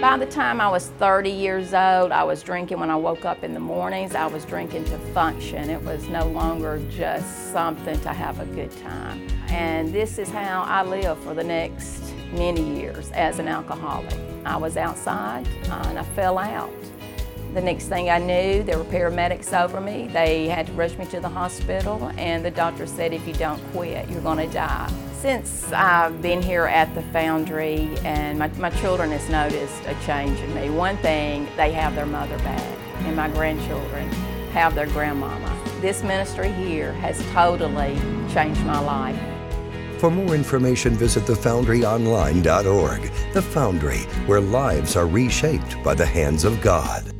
By the time I was 30 years old, I was drinking when I woke up in the mornings. I was drinking to function. It was no longer just something to have a good time. And this is how I live for the next many years as an alcoholic. I was outside uh, and I fell out. The next thing I knew, there were paramedics over me. They had to rush me to the hospital, and the doctor said, if you don't quit, you're going to die. Since I've been here at the Foundry, and my, my children has noticed a change in me. One thing, they have their mother back, and my grandchildren have their grandmama. This ministry here has totally changed my life. For more information, visit thefoundryonline.org. The Foundry, where lives are reshaped by the hands of God.